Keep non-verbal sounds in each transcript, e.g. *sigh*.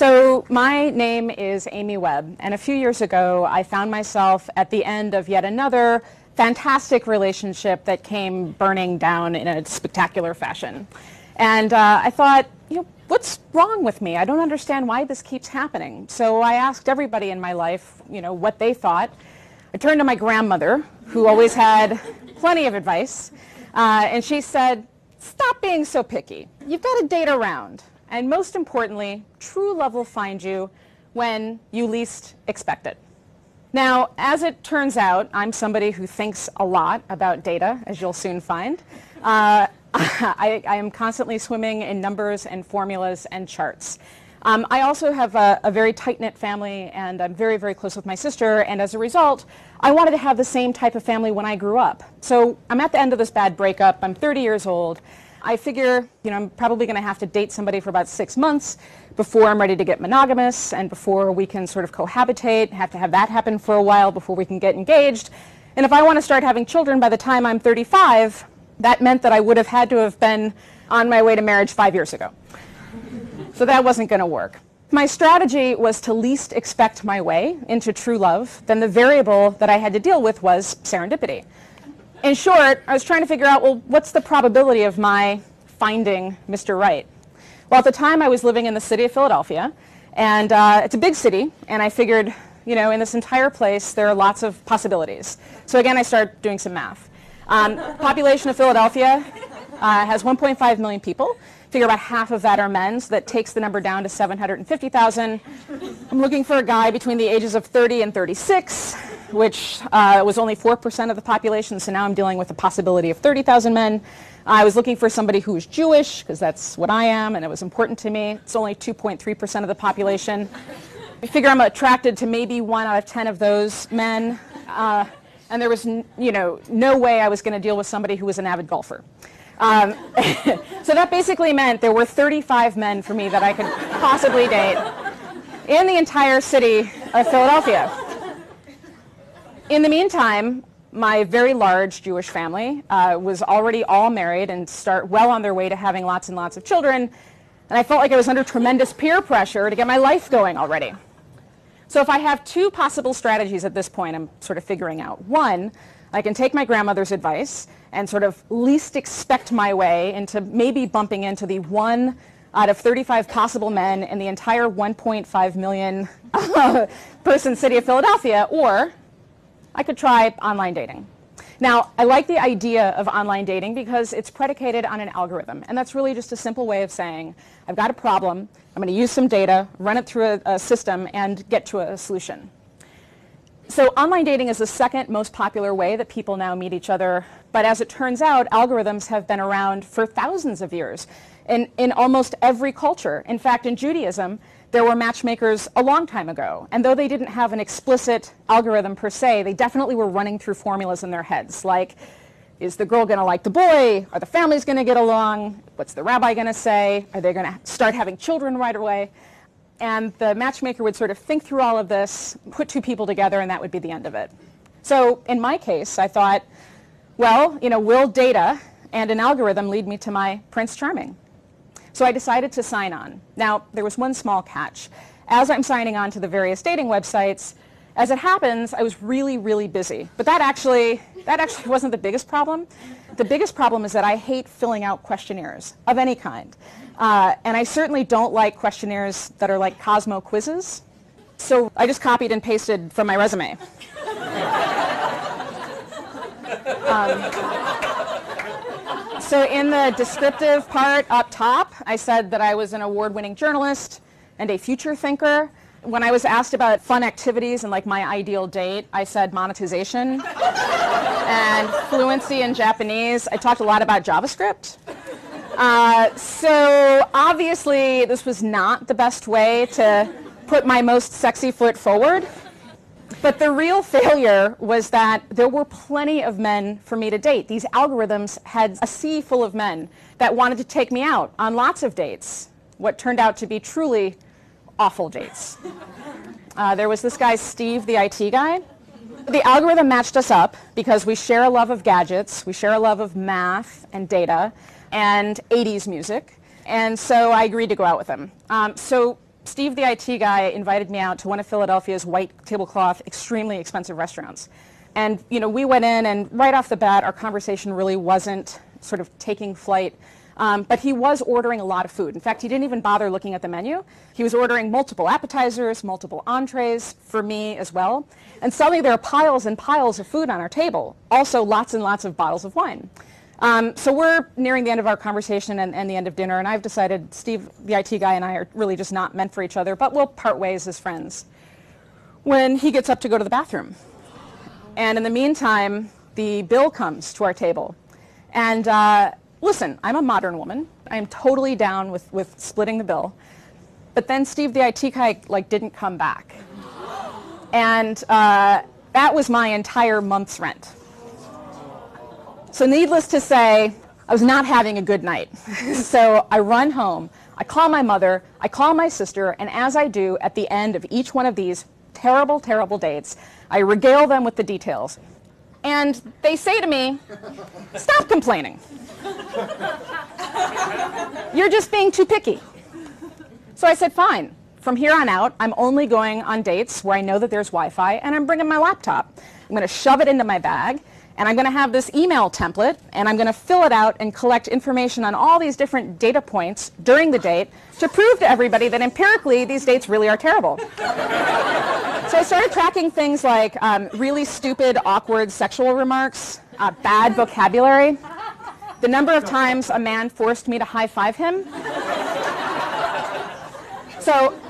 So my name is Amy Webb, and a few years ago I found myself at the end of yet another fantastic relationship that came burning down in a spectacular fashion. And uh, I thought, you know, what's wrong with me? I don't understand why this keeps happening. So I asked everybody in my life, you know, what they thought. I turned to my grandmother, who always had plenty of advice, uh, and she said, stop being so picky. You've got to date around. And most importantly, true love will find you when you least expect it. Now, as it turns out, I'm somebody who thinks a lot about data, as you'll soon find. Uh, *laughs* I, I, am constantly swimming in numbers and formulas and charts. Um, I also have a, a very tight-knit family, and I'm very, very close with my sister, and as a result, I wanted to have the same type of family when I grew up. So I'm at the end of this bad breakup. I'm 30 years old. I figure, you know, I'm probably going to have to date somebody for about six months before I'm ready to get monogamous and before we can sort of cohabitate, have to have that happen for a while before we can get engaged. And if I want to start having children by the time I'm 35, that meant that I would have had to have been on my way to marriage five years ago. So that wasn't going to work. My strategy was to least expect my way into true love. Then the variable that I had to deal with was serendipity in short, I was trying to figure out, well, what's the probability of my finding Mr. Right? Well, at the time, I was living in the city of Philadelphia, and uh, it's a big city, and I figured, you know, in this entire place, there are lots of possibilities. So again, I started doing some math. Um, population of Philadelphia uh, has 1.5 million people. Figure about half of that are men, so that takes the number down to 750,000. I'm looking for a guy between the ages of 30 and 36 which uh, was only 4% of the population, so now I'm dealing with the possibility of 30,000 men. I was looking for somebody who was Jewish, because that's what I am, and it was important to me. It's only 2.3% of the population. I figure I'm attracted to maybe one out of 10 of those men. Uh, and there was, you know, no way I was going to deal with somebody who was an avid golfer. Um, *laughs* so that basically meant there were 35 men for me that I could possibly date in the entire city of Philadelphia. In the meantime, my very large Jewish family uh, was already all married and start well on their way to having lots and lots of children. And I felt like I was under tremendous peer pressure to get my life going already. So if I have two possible strategies at this point, I'm sort of figuring out. One, I can take my grandmother's advice and sort of least expect my way into maybe bumping into the one out of 35 possible men in the entire 1.5 million *laughs* person city of Philadelphia, or I could try online dating. Now, I like the idea of online dating because it's predicated on an algorithm. And that's really just a simple way of saying, I've got a problem, I'm going to use some data, run it through a, a system, and get to a solution. So online dating is the second most popular way that people now meet each other. But as it turns out, algorithms have been around for thousands of years in, in almost every culture. In fact, in Judaism, there were matchmakers a long time ago. And though they didn't have an explicit algorithm per se, they definitely were running through formulas in their heads, like, is the girl going to like the boy? Are the families going to get along? What's the rabbi going to say? Are they going to start having children right away? And the matchmaker would sort of think through all of this, put two people together, and that would be the end of it. So in my case, I thought, well, you know, will data and an algorithm lead me to my Prince Charming? So I decided to sign on. Now, there was one small catch. As I'm signing on to the various dating websites, as it happens, I was really, really busy. But that actually, that actually *laughs* wasn't the biggest problem. The biggest problem is that I hate filling out questionnaires of any kind. Uh, and I certainly don't like questionnaires that are like Cosmo quizzes. So I just copied and pasted from my resume. *laughs* um, so in the descriptive part up top, I said that I was an award-winning journalist and a future thinker. When I was asked about fun activities and like my ideal date, I said monetization *laughs* and fluency in Japanese. I talked a lot about JavaScript. Uh, so obviously this was not the best way to put my most sexy foot forward. But the real failure was that there were plenty of men for me to date. These algorithms had a sea full of men that wanted to take me out on lots of dates, what turned out to be truly awful dates. Uh, there was this guy, Steve, the IT guy. The algorithm matched us up because we share a love of gadgets, we share a love of math and data, and 80s music. And so I agreed to go out with him. Um, so Steve, the IT guy, invited me out to one of Philadelphia's white tablecloth, extremely expensive restaurants. And you know, we went in, and right off the bat, our conversation really wasn't sort of taking flight. Um, but he was ordering a lot of food. In fact, he didn't even bother looking at the menu. He was ordering multiple appetizers, multiple entrees for me as well. And suddenly there are piles and piles of food on our table, also lots and lots of bottles of wine. Um, so we're nearing the end of our conversation and, and, the end of dinner, and I've decided Steve, the IT guy, and I are really just not meant for each other, but we'll part ways as friends. When he gets up to go to the bathroom. And in the meantime, the bill comes to our table. And uh, listen, I'm a modern woman. I am totally down with, with splitting the bill. But then Steve, the IT guy, like, didn't come back. And uh, that was my entire month's rent. So needless to say, I was not having a good night. *laughs* so I run home, I call my mother, I call my sister, and as I do at the end of each one of these terrible, terrible dates, I regale them with the details. And they say to me, stop complaining. You're just being too picky. So I said, fine. From here on out, I'm only going on dates where I know that there's Wi-Fi, and I'm bringing my laptop. I'm going to shove it into my bag, and I'm going to have this email template, and I'm going to fill it out and collect information on all these different data points during the date to prove to everybody that empirically these dates really are terrible. so I started tracking things like um, really stupid, awkward sexual remarks, uh, bad vocabulary, the number of times a man forced me to high five him. so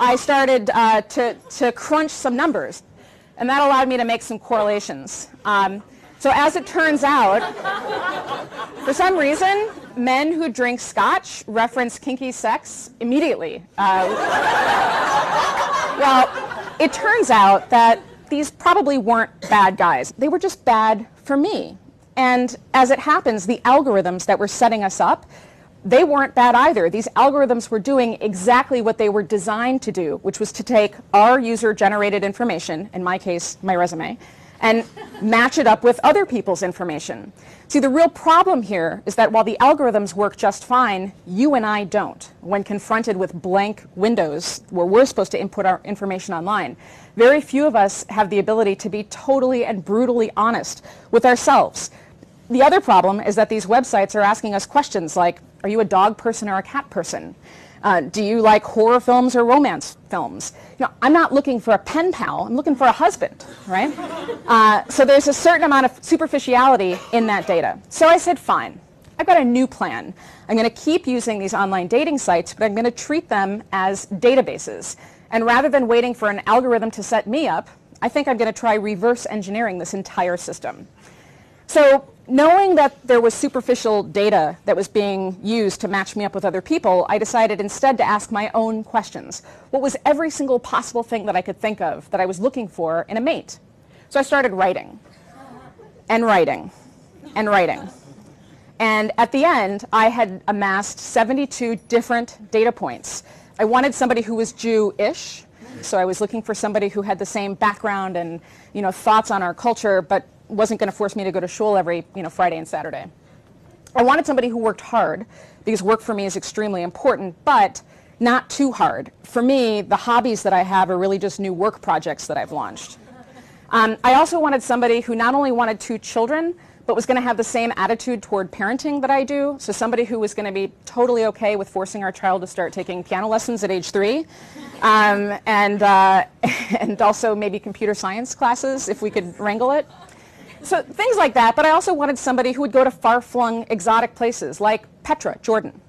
I started uh, to, to crunch some numbers, and that allowed me to make some correlations. Um, so as it turns out, for some reason, men who drink scotch reference kinky sex immediately. Uh, well, it turns out that these probably weren't bad guys. They were just bad for me. And as it happens, the algorithms that were setting us up, they weren't bad either. These algorithms were doing exactly what they were designed to do, which was to take our user-generated information, in my case, my resume, and match it up with other people's information. See, the real problem here is that while the algorithms work just fine, you and I don't when confronted with blank windows where we're supposed to input our information online. Very few of us have the ability to be totally and brutally honest with ourselves. The other problem is that these websites are asking us questions like, are you a dog person or a cat person? Uh, do you like horror films or romance films? You know, I'm not looking for a pen pal. I'm looking for a husband, right? Uh, so there's a certain amount of superficiality in that data. So I said, fine. I've got a new plan. I'm going to keep using these online dating sites, but I'm going to treat them as databases. And rather than waiting for an algorithm to set me up, I think I'm going to try reverse engineering this entire system. So knowing that there was superficial data that was being used to match me up with other people, I decided instead to ask my own questions. What was every single possible thing that I could think of that I was looking for in a mate? So I started writing and writing and writing. And at the end, I had amassed 72 different data points. I wanted somebody who was Jew-ish, so I was looking for somebody who had the same background and you know, thoughts on our culture, but wasn't going to force me to go to shul every you know, Friday and Saturday. I wanted somebody who worked hard because work for me is extremely important, but not too hard. For me, the hobbies that I have are really just new work projects that I've launched. Um, I also wanted somebody who not only wanted two children, but was going to have the same attitude toward parenting that I do. So somebody who was going to be totally okay with forcing our child to start taking piano lessons at age three, um, and uh, *laughs* and also maybe computer science classes if we could wrangle it so things like that, but I also wanted somebody who would go to far-flung exotic places like Petra, Jordan.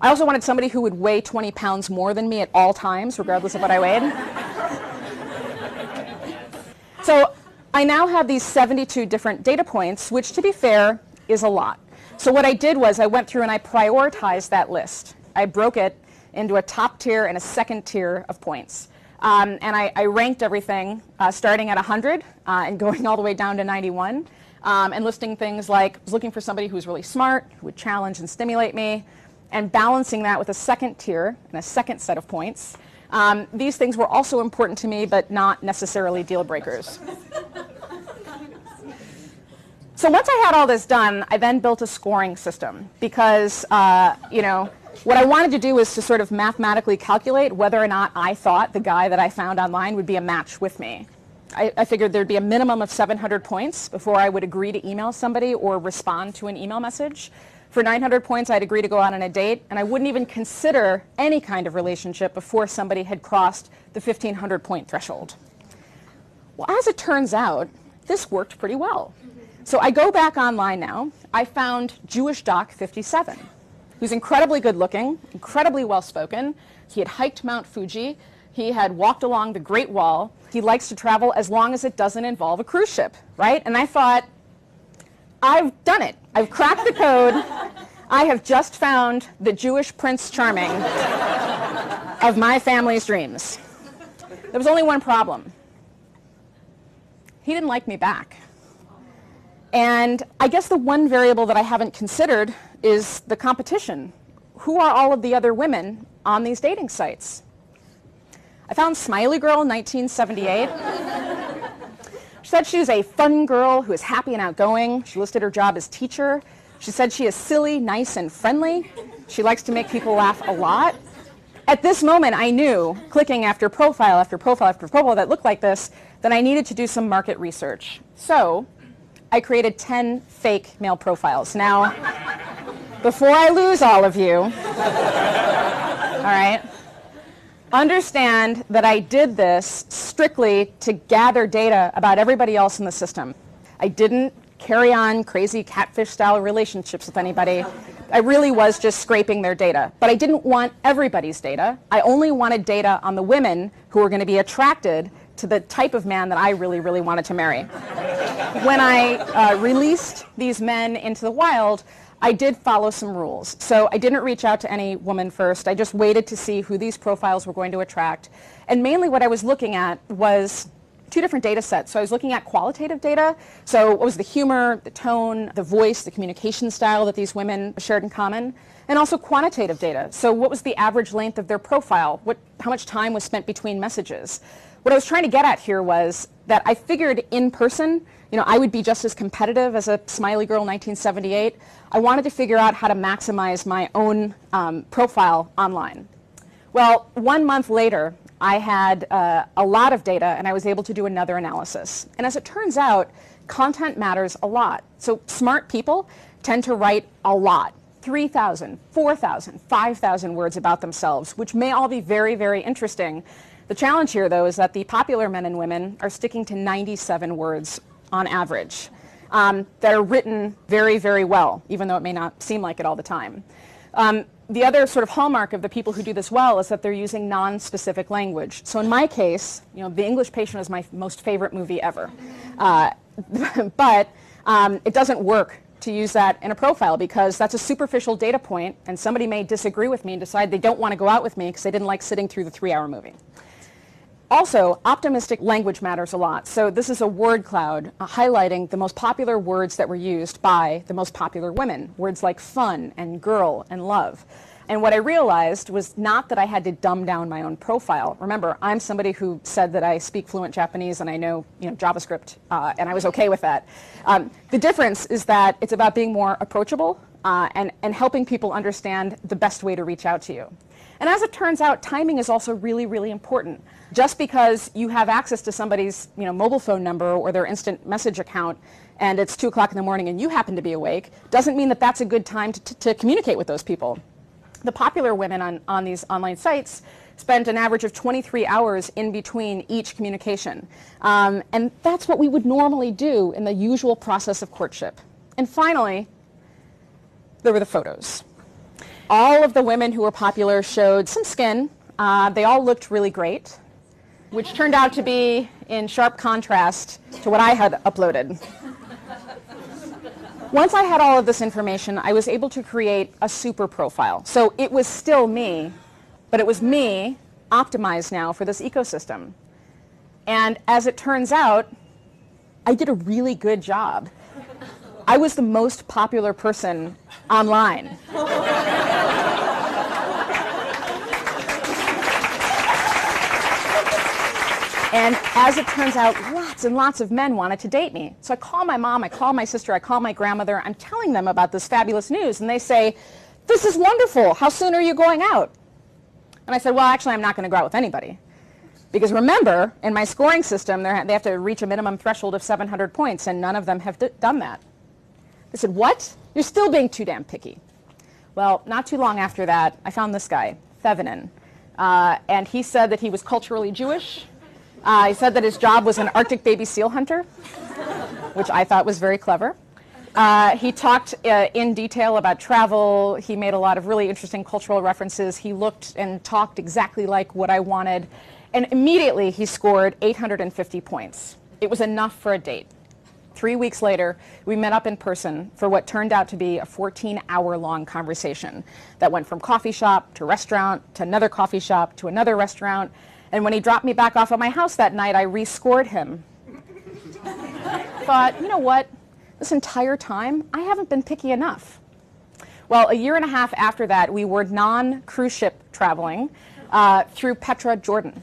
I also wanted somebody who would weigh 20 pounds more than me at all times, regardless of what I weighed. *laughs* so I now have these 72 different data points, which to be fair is a lot. So what I did was I went through and I prioritized that list. I broke it into a top tier and a second tier of points. Um, and I, I, ranked everything uh, starting at 100 uh, and going all the way down to 91 um, and listing things like looking for somebody who's really smart, who would challenge and stimulate me, and balancing that with a second tier and a second set of points. Um, these things were also important to me, but not necessarily deal breakers. so once I had all this done, I then built a scoring system because, uh, you know, What I wanted to do was to sort of mathematically calculate whether or not I thought the guy that I found online would be a match with me. I, I, figured there'd be a minimum of 700 points before I would agree to email somebody or respond to an email message. For 900 points, I'd agree to go out on a date, and I wouldn't even consider any kind of relationship before somebody had crossed the 1500 point threshold. Well, as it turns out, this worked pretty well. So I go back online now. I found Jewish Doc 57, who's incredibly good looking, incredibly well spoken. He had hiked Mount Fuji. He had walked along the Great Wall. He likes to travel as long as it doesn't involve a cruise ship, right? And I thought, I've done it. I've cracked the code. I have just found the Jewish Prince Charming of my family's dreams. There was only one problem. He didn't like me back. And I guess the one variable that I haven't considered is the competition. Who are all of the other women on these dating sites? I found Smiley Girl in 1978. she said she was a fun girl who is happy and outgoing. She listed her job as teacher. She said she is silly, nice, and friendly. She likes to make people laugh a lot. At this moment, I knew, clicking after profile after profile after profile that looked like this, that I needed to do some market research. So I created 10 fake male profiles. Now, before I lose all of you, all right, understand that I did this strictly to gather data about everybody else in the system. I didn't carry on crazy catfish style relationships with anybody. I really was just scraping their data. But I didn't want everybody's data. I only wanted data on the women who were going to be attracted to the type of man that I really, really wanted to marry. when I uh, released these men into the wild, I did follow some rules. So I didn't reach out to any woman first. I just waited to see who these profiles were going to attract. And mainly what I was looking at was two different data sets. So I was looking at qualitative data. So what was the humor, the tone, the voice, the communication style that these women shared in common, and also quantitative data. So what was the average length of their profile? What, how much time was spent between messages? What I was trying to get at here was that I figured in person, you know, I would be just as competitive as a Smiley Girl in 1978. I wanted to figure out how to maximize my own um, profile online. Well, one month later, I had uh, a lot of data and I was able to do another analysis. And as it turns out, content matters a lot. So smart people tend to write a lot. 3,000, 4,000, 5,000 words about themselves, which may all be very, very interesting. The challenge here, though, is that the popular men and women are sticking to 97 words on average um, that are written very, very well, even though it may not seem like it all the time. Um, the other sort of hallmark of the people who do this well is that they're using non-specific language. So in my case, you know, The English Patient is my most favorite movie ever. Uh, *laughs* but um, it doesn't work to use that in a profile because that's a superficial data point and somebody may disagree with me and decide they don't want to go out with me because they didn't like sitting through the three-hour movie. Also, optimistic language matters a lot. So this is a word cloud uh, highlighting the most popular words that were used by the most popular women, words like fun and girl and love. And what I realized was not that I had to dumb down my own profile. Remember, I'm somebody who said that I speak fluent Japanese and I know, you know JavaScript, uh, and I was okay with that. Um, the difference is that it's about being more approachable uh, and, and helping people understand the best way to reach out to you. And as it turns out, timing is also really, really important. Just because you have access to somebody's you know, mobile phone number or their instant message account and it's 2 o'clock in the morning and you happen to be awake doesn't mean that that's a good time to, to communicate with those people. The popular women on, on these online sites spend an average of 23 hours in between each communication. Um, and that's what we would normally do in the usual process of courtship. And finally, there were the photos. All of the women who were popular showed some skin. Uh, they all looked really great, which turned out to be in sharp contrast to what I had uploaded. Once I had all of this information, I was able to create a super profile. So it was still me, but it was me optimized now for this ecosystem. And as it turns out, I did a really good job. I was the most popular person online. And as it turns out, lots and lots of men wanted to date me. So I call my mom, I call my sister, I call my grandmother. I'm telling them about this fabulous news. And they say, This is wonderful. How soon are you going out? And I said, Well, actually, I'm not going to go out with anybody. Because remember, in my scoring system, they have to reach a minimum threshold of 700 points, and none of them have done that. They said, What? You're still being too damn picky. Well, not too long after that, I found this guy, Thevenin. Uh, and he said that he was culturally Jewish. Uh, he said that his job was an Arctic baby seal hunter, which I thought was very clever. Uh, he talked uh, in detail about travel. He made a lot of really interesting cultural references. He looked and talked exactly like what I wanted. And immediately he scored 850 points. It was enough for a date. Three weeks later, we met up in person for what turned out to be a 14 hour long conversation that went from coffee shop to restaurant to another coffee shop to another restaurant. And when he dropped me back off at my house that night, I rescored him. Thought, you know what? This entire time, I haven't been picky enough. Well, a year and a half after that, we were non cruise ship traveling uh, through Petra, Jordan,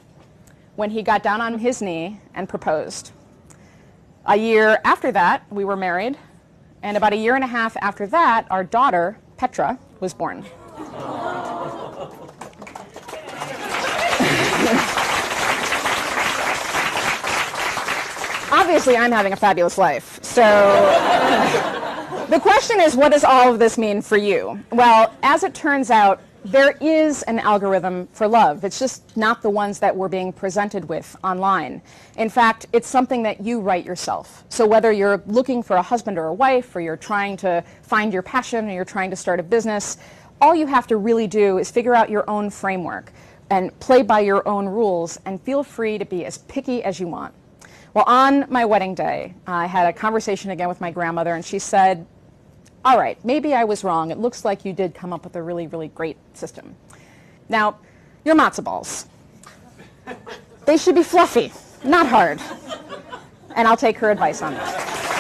when he got down on his knee and proposed. A year after that, we were married, and about a year and a half after that, our daughter, Petra, was born. Obviously, I'm having a fabulous life. So the question is, what does all of this mean for you? Well, as it turns out, there is an algorithm for love. It's just not the ones that we're being presented with online. In fact, it's something that you write yourself. So whether you're looking for a husband or a wife, or you're trying to find your passion, or you're trying to start a business, all you have to really do is figure out your own framework and play by your own rules and feel free to be as picky as you want. Well, on my wedding day, I had a conversation again with my grandmother, and she said, all right, maybe I was wrong. It looks like you did come up with a really, really great system. Now, your matzo balls. They should be fluffy, not hard. And I'll take her advice on that.